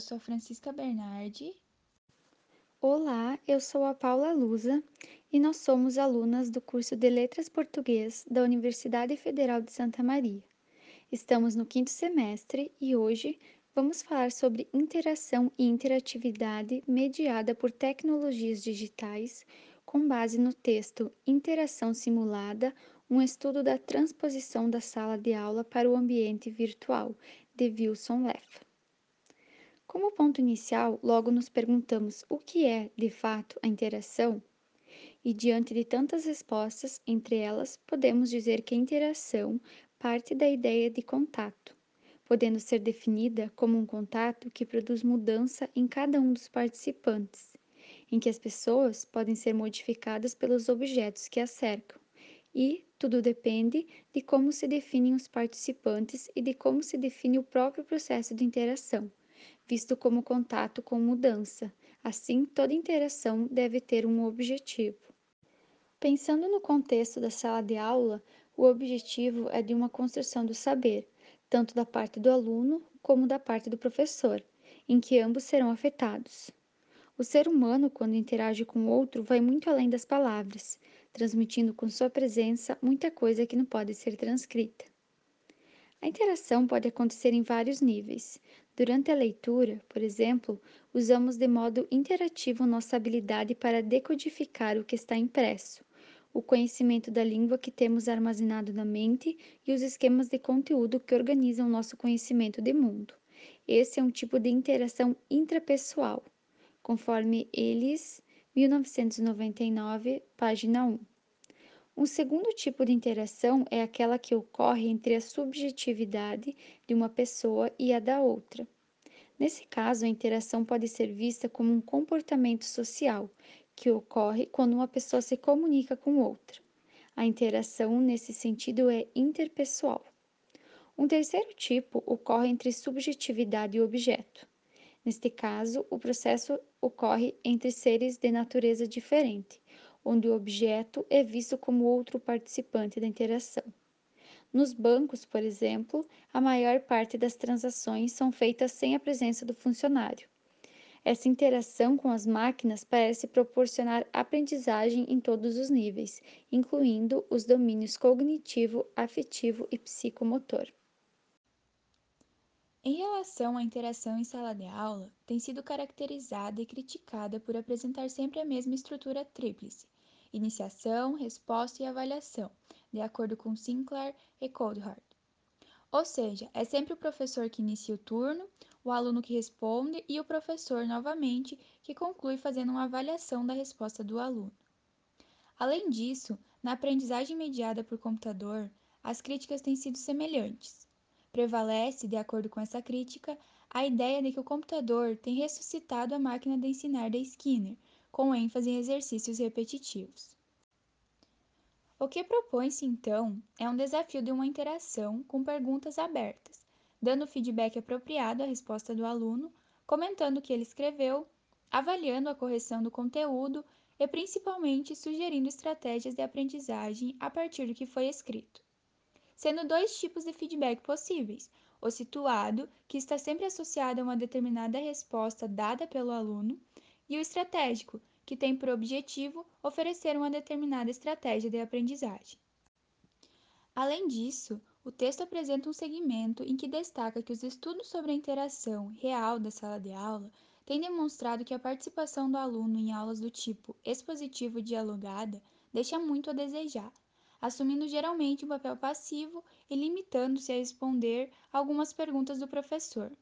sou Francisca Bernardi. Olá, eu sou a Paula Lusa e nós somos alunas do curso de Letras Português da Universidade Federal de Santa Maria. Estamos no quinto semestre e hoje vamos falar sobre interação e interatividade mediada por tecnologias digitais com base no texto Interação Simulada um estudo da transposição da sala de aula para o ambiente virtual, de Wilson Leff. Como ponto inicial, logo nos perguntamos o que é, de fato, a interação? E diante de tantas respostas, entre elas, podemos dizer que a interação parte da ideia de contato, podendo ser definida como um contato que produz mudança em cada um dos participantes, em que as pessoas podem ser modificadas pelos objetos que as cercam, e tudo depende de como se definem os participantes e de como se define o próprio processo de interação visto como contato com mudança. Assim, toda interação deve ter um objetivo. Pensando no contexto da sala de aula, o objetivo é de uma construção do saber, tanto da parte do aluno como da parte do professor, em que ambos serão afetados. O ser humano, quando interage com o outro, vai muito além das palavras, transmitindo com sua presença muita coisa que não pode ser transcrita. A interação pode acontecer em vários níveis, Durante a leitura, por exemplo, usamos de modo interativo nossa habilidade para decodificar o que está impresso, o conhecimento da língua que temos armazenado na mente e os esquemas de conteúdo que organizam nosso conhecimento de mundo. Esse é um tipo de interação intrapessoal, conforme Ellis, 1999, página 1. Um segundo tipo de interação é aquela que ocorre entre a subjetividade de uma pessoa e a da outra. Nesse caso, a interação pode ser vista como um comportamento social que ocorre quando uma pessoa se comunica com outra. A interação, nesse sentido, é interpessoal. Um terceiro tipo ocorre entre subjetividade e objeto. Neste caso, o processo ocorre entre seres de natureza diferente, onde o objeto é visto como outro participante da interação. Nos bancos, por exemplo, a maior parte das transações são feitas sem a presença do funcionário. Essa interação com as máquinas parece proporcionar aprendizagem em todos os níveis, incluindo os domínios cognitivo, afetivo e psicomotor. Em relação à interação em sala de aula, tem sido caracterizada e criticada por apresentar sempre a mesma estrutura tríplice: iniciação, resposta e avaliação, de acordo com Sinclair e Coulthard. Ou seja, é sempre o professor que inicia o turno, o aluno que responde e o professor, novamente, que conclui fazendo uma avaliação da resposta do aluno. Além disso, na aprendizagem mediada por computador, as críticas têm sido semelhantes. Prevalece, de acordo com essa crítica, a ideia de que o computador tem ressuscitado a máquina de ensinar de Skinner, com ênfase em exercícios repetitivos. O que propõe-se então é um desafio de uma interação com perguntas abertas, dando feedback apropriado à resposta do aluno, comentando o que ele escreveu, avaliando a correção do conteúdo e principalmente sugerindo estratégias de aprendizagem a partir do que foi escrito sendo dois tipos de feedback possíveis: o situado, que está sempre associado a uma determinada resposta dada pelo aluno, e o estratégico, que tem por objetivo oferecer uma determinada estratégia de aprendizagem. Além disso, o texto apresenta um segmento em que destaca que os estudos sobre a interação real da sala de aula têm demonstrado que a participação do aluno em aulas do tipo expositivo dialogada deixa muito a desejar, assumindo geralmente um papel passivo e limitando-se a responder algumas perguntas do professor.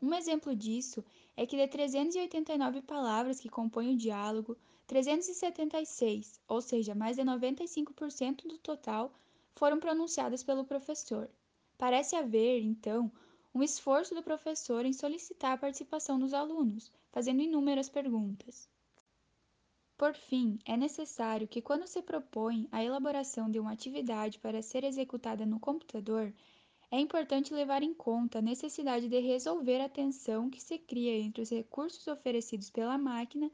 Um exemplo disso é que de 389 palavras que compõem o diálogo, 376, ou seja, mais de 95% do total, foram pronunciadas pelo professor. Parece haver, então, um esforço do professor em solicitar a participação dos alunos, fazendo inúmeras perguntas. Por fim, é necessário que, quando se propõe a elaboração de uma atividade para ser executada no computador, é importante levar em conta a necessidade de resolver a tensão que se cria entre os recursos oferecidos pela máquina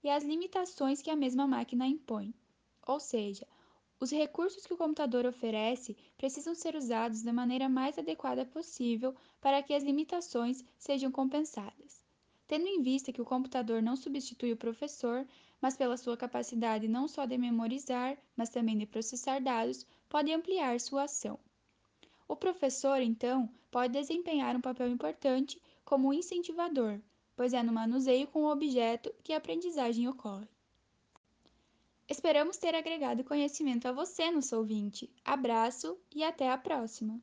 e as limitações que a mesma máquina impõe. Ou seja, os recursos que o computador oferece precisam ser usados da maneira mais adequada possível para que as limitações sejam compensadas. tendo em vista que o computador não substitui o professor, mas pela sua capacidade não só de memorizar, mas também de processar dados, pode ampliar sua ação. O professor, então, pode desempenhar um papel importante como incentivador, pois é no manuseio com o objeto que a aprendizagem ocorre. Esperamos ter agregado conhecimento a você, nosso ouvinte. Abraço e até a próxima!